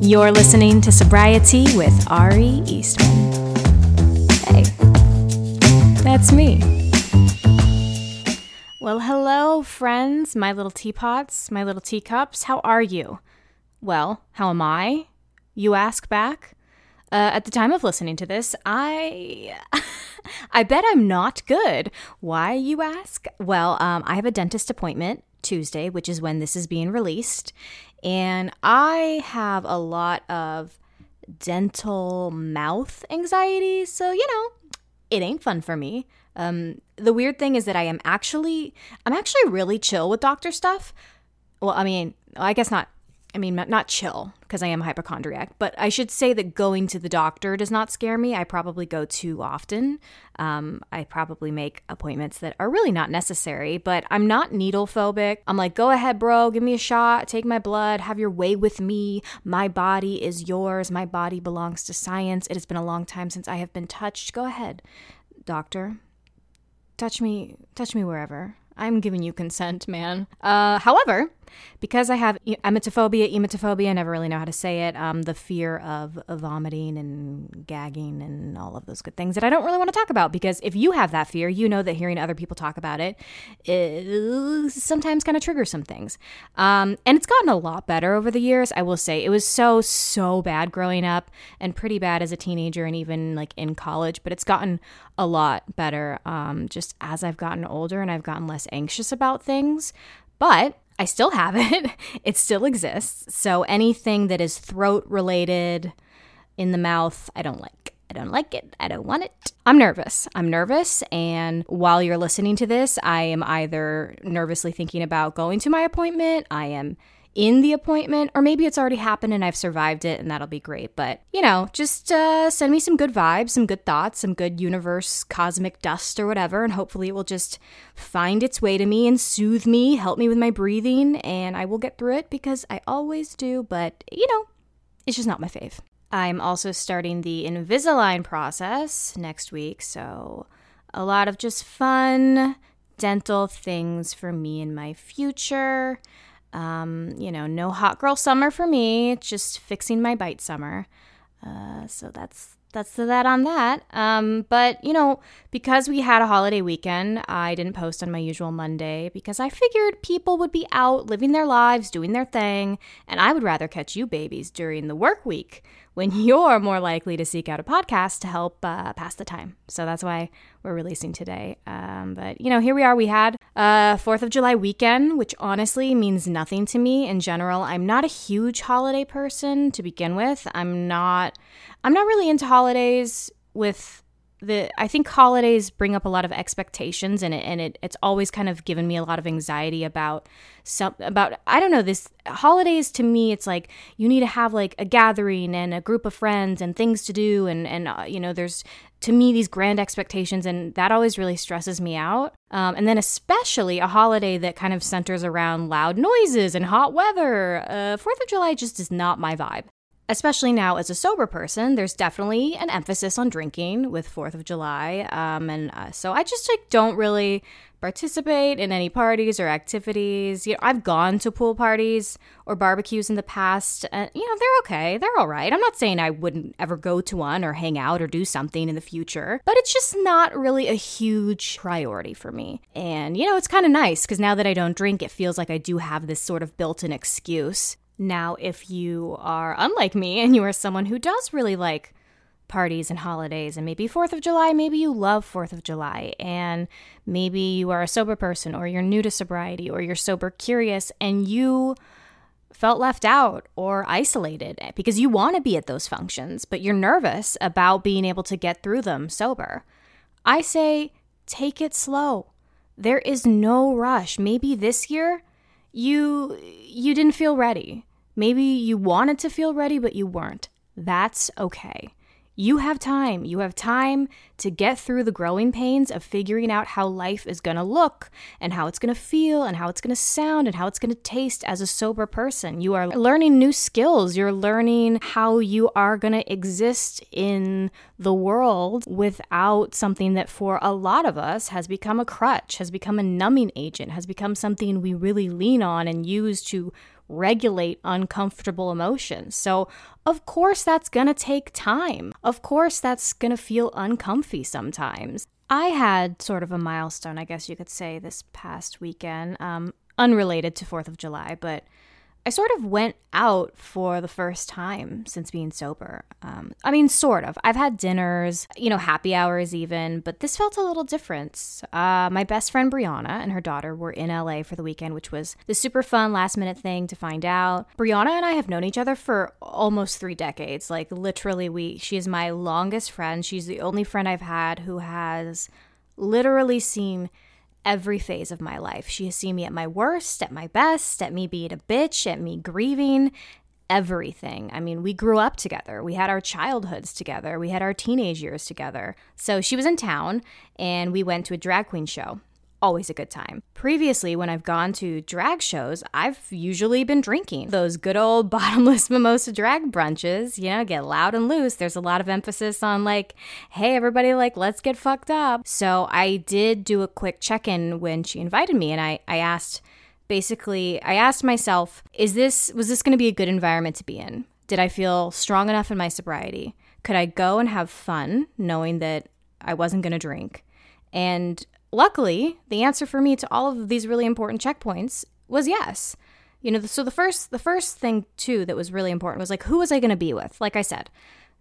You're listening to Sobriety with Ari Eastman. Hey, that's me. Well, hello, friends, my little teapots, my little teacups. How are you? Well, how am I? You ask back. Uh, at the time of listening to this, I I bet I'm not good. Why, you ask? Well, um, I have a dentist appointment Tuesday, which is when this is being released, and I have a lot of dental mouth anxiety. So you know, it ain't fun for me. Um, the weird thing is that I am actually I'm actually really chill with doctor stuff. Well, I mean, I guess not I mean, not chill because I am a hypochondriac, but I should say that going to the doctor does not scare me. I probably go too often. Um, I probably make appointments that are really not necessary, but I'm not needle phobic. I'm like, go ahead, bro, give me a shot, take my blood, have your way with me. My body is yours. My body belongs to science. It has been a long time since I have been touched. Go ahead, doctor. Touch me, touch me wherever. I'm giving you consent, man. Uh, however, because I have emetophobia, emetophobia, I never really know how to say it, um, the fear of, vomiting and gagging and all of those good things that I don't really want to talk about because if you have that fear, you know that hearing other people talk about it, it sometimes kind of triggers some things. Um, and it's gotten a lot better over the years, I will say. It was so, so bad growing up and pretty bad as a teenager and even like in college, but it's gotten a lot better um, just as I've gotten older and I've gotten less anxious about things. But I still have it, it still exists. So anything that is throat related in the mouth, I don't like. I don't like it. I don't want it. I'm nervous. I'm nervous. And while you're listening to this, I am either nervously thinking about going to my appointment, I am in the appointment, or maybe it's already happened and I've survived it and that'll be great. But, you know, just uh, send me some good vibes, some good thoughts, some good universe, cosmic dust, or whatever, and hopefully it will just find its way to me and soothe me, help me with my breathing, and I will get through it because I always do. But, you know, it's just not my fave. I'm also starting the Invisalign process next week, so a lot of just fun dental things for me in my future. Um, you know, no hot girl summer for me. Just fixing my bite summer. Uh, so that's that's the that on that. Um, but you know, because we had a holiday weekend, I didn't post on my usual Monday because I figured people would be out living their lives, doing their thing, and I would rather catch you babies during the work week when you're more likely to seek out a podcast to help uh, pass the time. So that's why we're releasing today. Um, but, you know, here we are. We had a 4th of July weekend, which honestly means nothing to me in general. I'm not a huge holiday person to begin with. I'm not. I'm not really into holidays with the I think holidays bring up a lot of expectations and it and it it's always kind of given me a lot of anxiety about some about I don't know this holidays to me it's like you need to have like a gathering and a group of friends and things to do and and uh, you know there's to me these grand expectations and that always really stresses me out. Um, and then especially a holiday that kind of centers around loud noises and hot weather uh, fourth of july just is not my vibe especially now as a sober person, there's definitely an emphasis on drinking with Fourth of July, um, and uh, so I just like don't really participate in any parties or activities. You know, I've gone to pool parties or barbecues in the past, and you know they're okay, they're all right. I'm not saying I wouldn't ever go to one or hang out or do something in the future, but it's just not really a huge priority for me. And you know, it's kind of nice because now that I don't drink, it feels like I do have this sort of built-in excuse now, if you are unlike me and you are someone who does really like parties and holidays, and maybe 4th of July, maybe you love 4th of July, and maybe you are a sober person, or you're new to sobriety, or you're sober curious, and you felt left out or isolated because you want to be at those functions, but you're nervous about being able to get through them sober. I say, take it slow. There is no rush. Maybe this year you you didn't feel ready. Maybe you wanted to feel ready, but you weren't. That's okay. You have time. You have time to get through the growing pains of figuring out how life is going to look and how it's going to feel and how it's going to sound and how it's going to taste as a sober person. You are learning new skills. You're learning how you are going to exist in the world without something that for a lot of us has become a crutch, has become a numbing agent, has become something we really lean on and use to regulate uncomfortable emotions. So, of course, that's gonna take time. Of course, that's gonna feel uncomfy sometimes. I had sort of a milestone, I guess you could say, this past weekend, um, unrelated to 4th of July, but I sort of went out for the first time since being sober. Um, I mean, sort of. I've had dinners, you know, happy hours even, but this felt a little different. Uh, my best friend Brianna and her daughter were in LA for the weekend, which was the super fun last minute thing to find out. Brianna and I have known each other for almost three decades. Like, literally, we she is my longest friend. She's the only friend I've had who has literally seen every phase of my life. She has seen me at my worst, at my best, at me being a bitch, at me grieving, everything. I mean, we grew up together. We had our childhoods together. We had our teenage years together. So she was in town and we went to a drag queen show always a good time. Previously, when I've gone to drag shows, I've usually been drinking. Those good old bottomless mimosa drag brunches, you know, get loud and loose. There's a lot of emphasis on like, hey, everybody, like, let's get fucked up. So I did do a quick check in when she invited me, and I, I asked basically, I asked myself, is this, was this going to be a good environment to be in? Did I feel strong enough in my sobriety? Could I go and have fun knowing that I wasn't going to drink? And Luckily, the answer for me to all of these really important checkpoints was yes. You know, so the first the first thing too that was really important was like who was I going to be with? Like I said,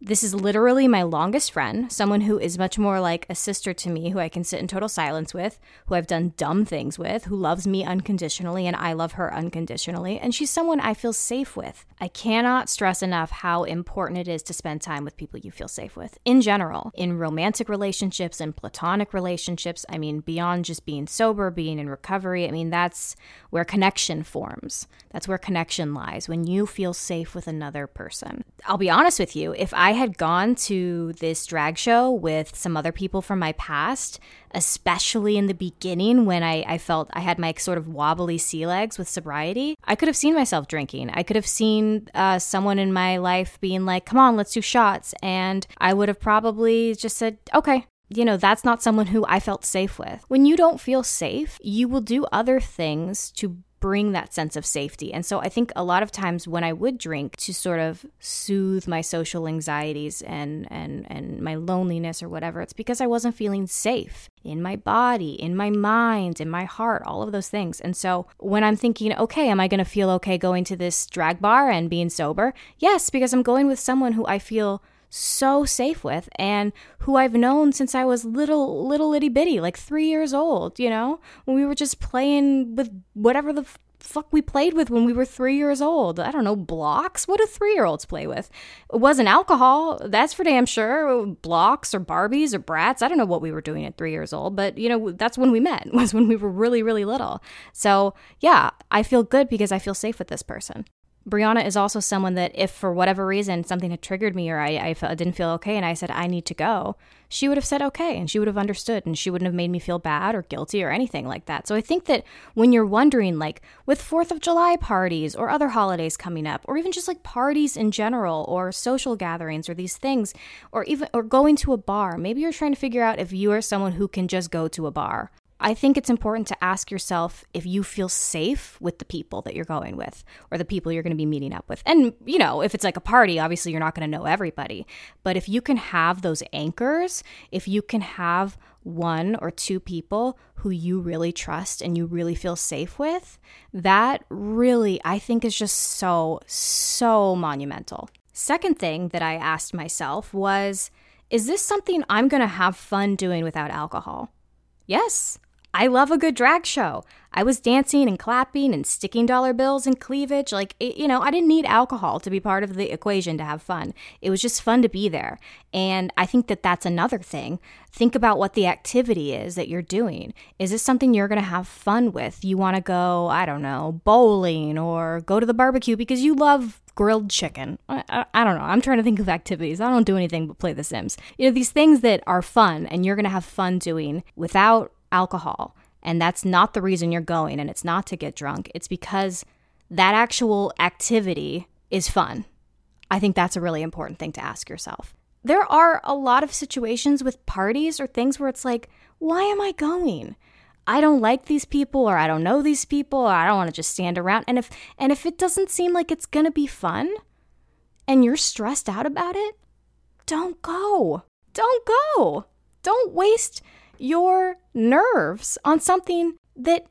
this is literally my longest friend, someone who is much more like a sister to me, who I can sit in total silence with, who I've done dumb things with, who loves me unconditionally and I love her unconditionally. And she's someone I feel safe with. I cannot stress enough how important it is to spend time with people you feel safe with in general, in romantic relationships and platonic relationships. I mean, beyond just being sober, being in recovery, I mean, that's where connection forms. That's where connection lies when you feel safe with another person. I'll be honest with you, if I had gone to this drag show with some other people from my past, especially in the beginning when I, I felt I had my sort of wobbly sea legs with sobriety, I could have seen myself drinking. I could have seen uh, someone in my life being like, come on, let's do shots. And I would have probably just said, okay, you know, that's not someone who I felt safe with. When you don't feel safe, you will do other things to bring that sense of safety. And so I think a lot of times when I would drink to sort of soothe my social anxieties and and and my loneliness or whatever, it's because I wasn't feeling safe in my body, in my mind, in my heart, all of those things. And so when I'm thinking, okay, am I going to feel okay going to this drag bar and being sober? Yes, because I'm going with someone who I feel so safe with and who I've known since I was little little itty bitty, like 3 years old, you know? When we were just playing with whatever the fuck we played with when we were 3 years old. I don't know, blocks? What do 3-year-olds play with? It wasn't alcohol, that's for damn sure. Blocks or Barbies or Bratz. I don't know what we were doing at 3 years old, but you know, that's when we met. Was when we were really really little. So, yeah, I feel good because I feel safe with this person. Brianna is also someone that, if for whatever reason something had triggered me or I, I, felt, didn't feel okay and I said, I need to go, she would have said okay and she would have understood and she wouldn't have made me feel bad or guilty or anything like that. So I think that when you're wondering, like with 4th of July parties or other holidays coming up, or even just like parties in general or social gatherings or these things, or even or going to a bar, maybe you're trying to figure out if you are someone who can just go to a bar I think it's important to ask yourself if you feel safe with the people that you're going with or the people you're going to be meeting up with. And, you know, if it's like a party, obviously you're not going to know everybody. But if you can have those anchors, if you can have one or two people who you really trust and you really feel safe with, that really, I think, is just so, so monumental. Second thing that I asked myself was, is this something I'm going to have fun doing without alcohol? Yes, I love a good drag show. I was dancing and clapping and sticking dollar bills and cleavage. Like, it, you know, I didn't need alcohol to be part of the equation to have fun. It was just fun to be there. And I think that that's another thing. Think about what the activity is that you're doing. Is this something you're going to have fun with? You want to go, I don't know, bowling or go to the barbecue because you love grilled chicken. I, I, I, don't know. I'm trying to think of activities. I don't do anything but play The Sims. You know, these things that are fun and you're going to have fun doing without alcohol. And that's not the reason you're going, and it's not to get drunk. It's because that actual activity is fun. I think that's a really important thing to ask yourself. There are a lot of situations with parties or things where it's like, why am I going? I don't like these people or I don't know these people or I don't want to just stand around. And if and if it doesn't seem like it's going to be fun and you're stressed out about it, don't go. Don't go. Don't waste your nerves on something that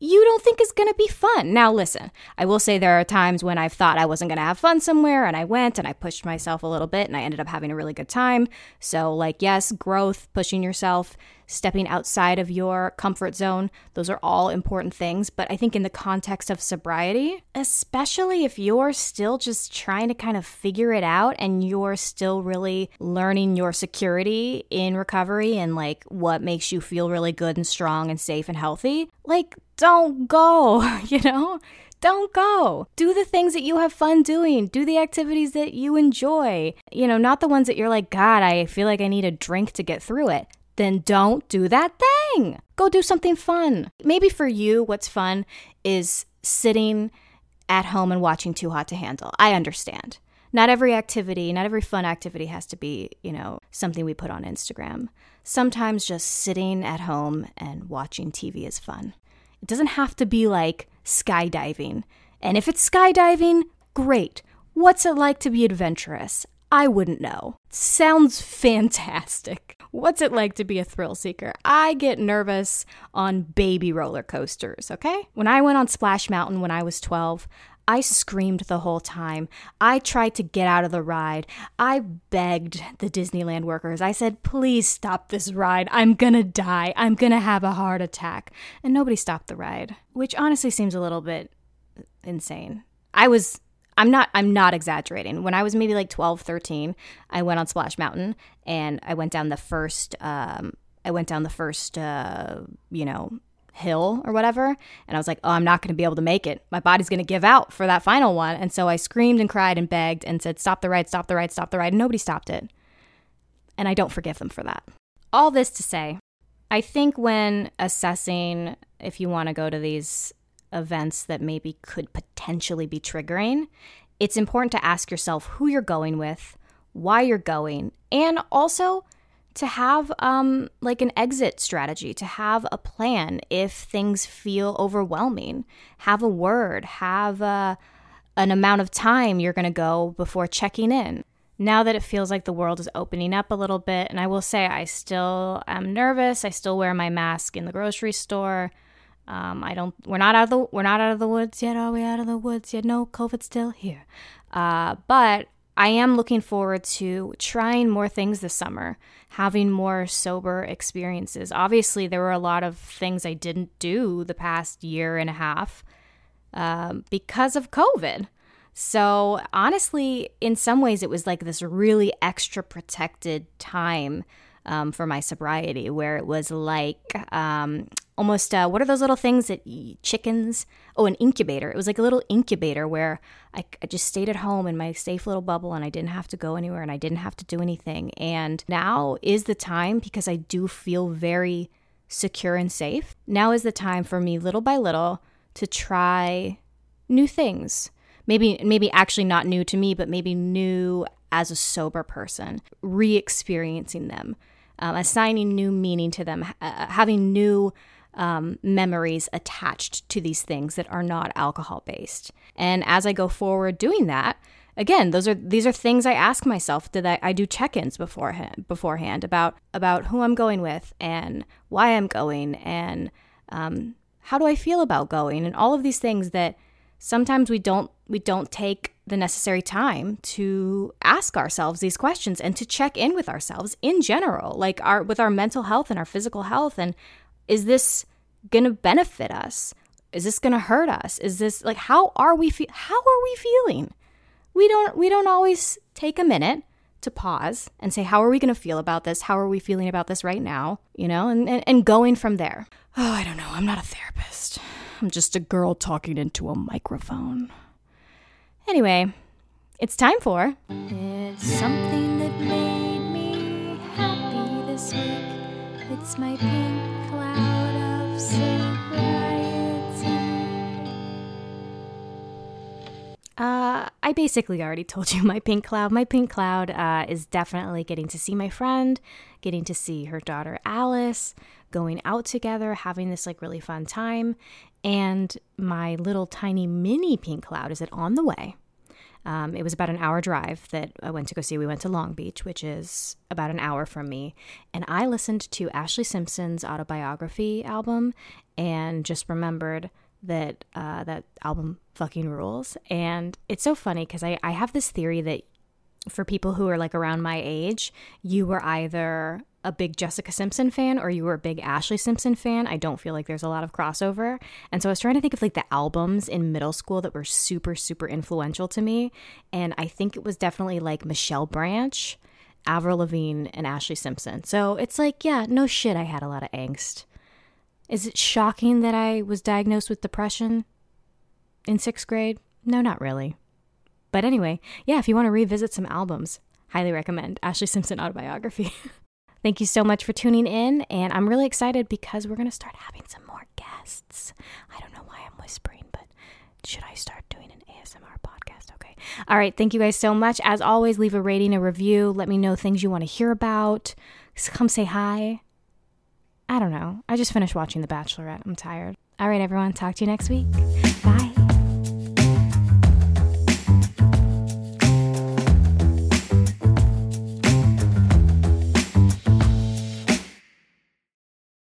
you don't think is going to be fun. Now, listen, I will say there are times when I've thought I wasn't going to have fun somewhere and I went and I pushed myself a little bit and I ended up having a really good time. So, like, yes, growth, pushing yourself, stepping outside of your comfort zone, those are all important things. But I think in the context of sobriety, especially if you're still just trying to kind of figure it out and you're still really learning your security in recovery and like what makes you feel really good and strong and safe and healthy, like, don't go, you know? Don't go. Do the things that you have fun doing. Do the activities that you enjoy. You know, not the ones that you're like, God, I feel like I need a drink to get through it. Then don't do that thing. Go do something fun. Maybe for you, what's fun is sitting at home and watching Too Hot to Handle. I understand. Not every activity, not every fun activity has to be, you know, something we put on Instagram. Sometimes just sitting at home and watching TV is fun. It doesn't have to be like skydiving. And if it's skydiving, great. What's it like to be adventurous? I wouldn't know. Sounds fantastic. What's it like to be a thrill seeker? I get nervous on baby roller coasters, okay? When I went on Splash Mountain when I was 12, I screamed the whole time. I tried to get out of the ride. I begged the Disneyland workers. I said, please stop this ride. I'm gonna die. I'm gonna have a heart attack. And nobody stopped the ride, which honestly seems a little bit insane. I was. I'm not I'm not exaggerating. When I was maybe like 12, 13, I went on Splash Mountain and I went down the first um, I went down the first uh, you know, hill or whatever. And I was like, oh, I'm not going to be able to make it. My body's going to give out for that final one. And so I screamed and cried and begged and said, stop the ride, stop the ride, stop the ride. And nobody stopped it. And I don't forgive them for that. All this to say, I think when assessing if you want to go to these events that maybe could potentially be triggering, it's important to ask yourself who you're going with, why you're going, and also to have um, like an exit strategy, to have a plan if things feel overwhelming. Have a word, have a, an amount of time you're going to go before checking in. Now that it feels like the world is opening up a little bit, and I will say I still am nervous. I still wear my mask in the grocery store. Um, I don't. We're not out of the. We're not out of the woods yet. Are we out of the woods yet? No, COVID's still here. Uh, but I am looking forward to trying more things this summer, having more sober experiences. Obviously, there were a lot of things I didn't do the past year and a half um, because of COVID. So, honestly, in some ways, it was like this really extra protected time um, for my sobriety, where it was like um, almost uh, what are those little things that chickens? Oh, an incubator. It was like a little incubator where I, I just stayed at home in my safe little bubble and I didn't have to go anywhere and I didn't have to do anything. And now is the time because I do feel very secure and safe. Now is the time for me, little by little, to try new things. Maybe, maybe actually not new to me, but maybe new as a sober person, re experiencing them, um, assigning new meaning to them, uh, having new um, memories attached to these things that are not alcohol based. And as I go forward doing that, again, those are these are things I ask myself. Did I, I do check-ins beforehand beforehand about about who I'm going with and why I'm going and um, how do I feel about going and all of these things that sometimes we don't we don't take the necessary time to ask ourselves these questions and to check in with ourselves in general like our with our mental health and our physical health and is this going to benefit us is this going to hurt us is this like how are we fe- how are we feeling we don't we don't always take a minute to pause and say how are we going to feel about this how are we feeling about this right now you know and, and, and going from there oh i don't know i'm not a therapist I'm just a girl talking into a microphone. Anyway, it's time for. It's something that made me happy this week. It's my pink cloud of sobriety. Uh, I basically already told you my pink cloud. My pink cloud uh, is definitely getting to see my friend, getting to see her daughter Alice, going out together, having this like really fun time. And my little tiny mini pink cloud is it on the way. Um, it was about an hour drive that I went to go see. We went to Long Beach, which is about an hour from me. And I listened to Ashlee Simpson's autobiography album and just remembered that uh, that album fucking rules. And it's so funny because I, I have this theory that for people who are like around my age, you were either a big Jessica Simpson fan or you were a big Ashlee Simpson fan. I don't feel like there's a lot of crossover. And so I was trying to think of like the albums in middle school that were super, super influential to me. And I think it was definitely like Michelle Branch, Avril Lavigne, and Ashlee Simpson. So it's like, yeah, no shit, I had a lot of angst. Is it shocking that I was diagnosed with depression in sixth grade? No, not really. But anyway, yeah, if you want to revisit some albums, highly recommend Ashlee Simpson autobiography. Thank you so much for tuning in, and I'm really excited because we're going to start having some more guests. I don't know why I'm whispering, but should I start doing an ASMR podcast? Okay. All right. Thank you guys so much. As always, leave a rating, a review. Let me know things you want to hear about. Come say hi. I don't know. I just finished watching The Bachelorette. I'm tired. All right, everyone. Talk to you next week.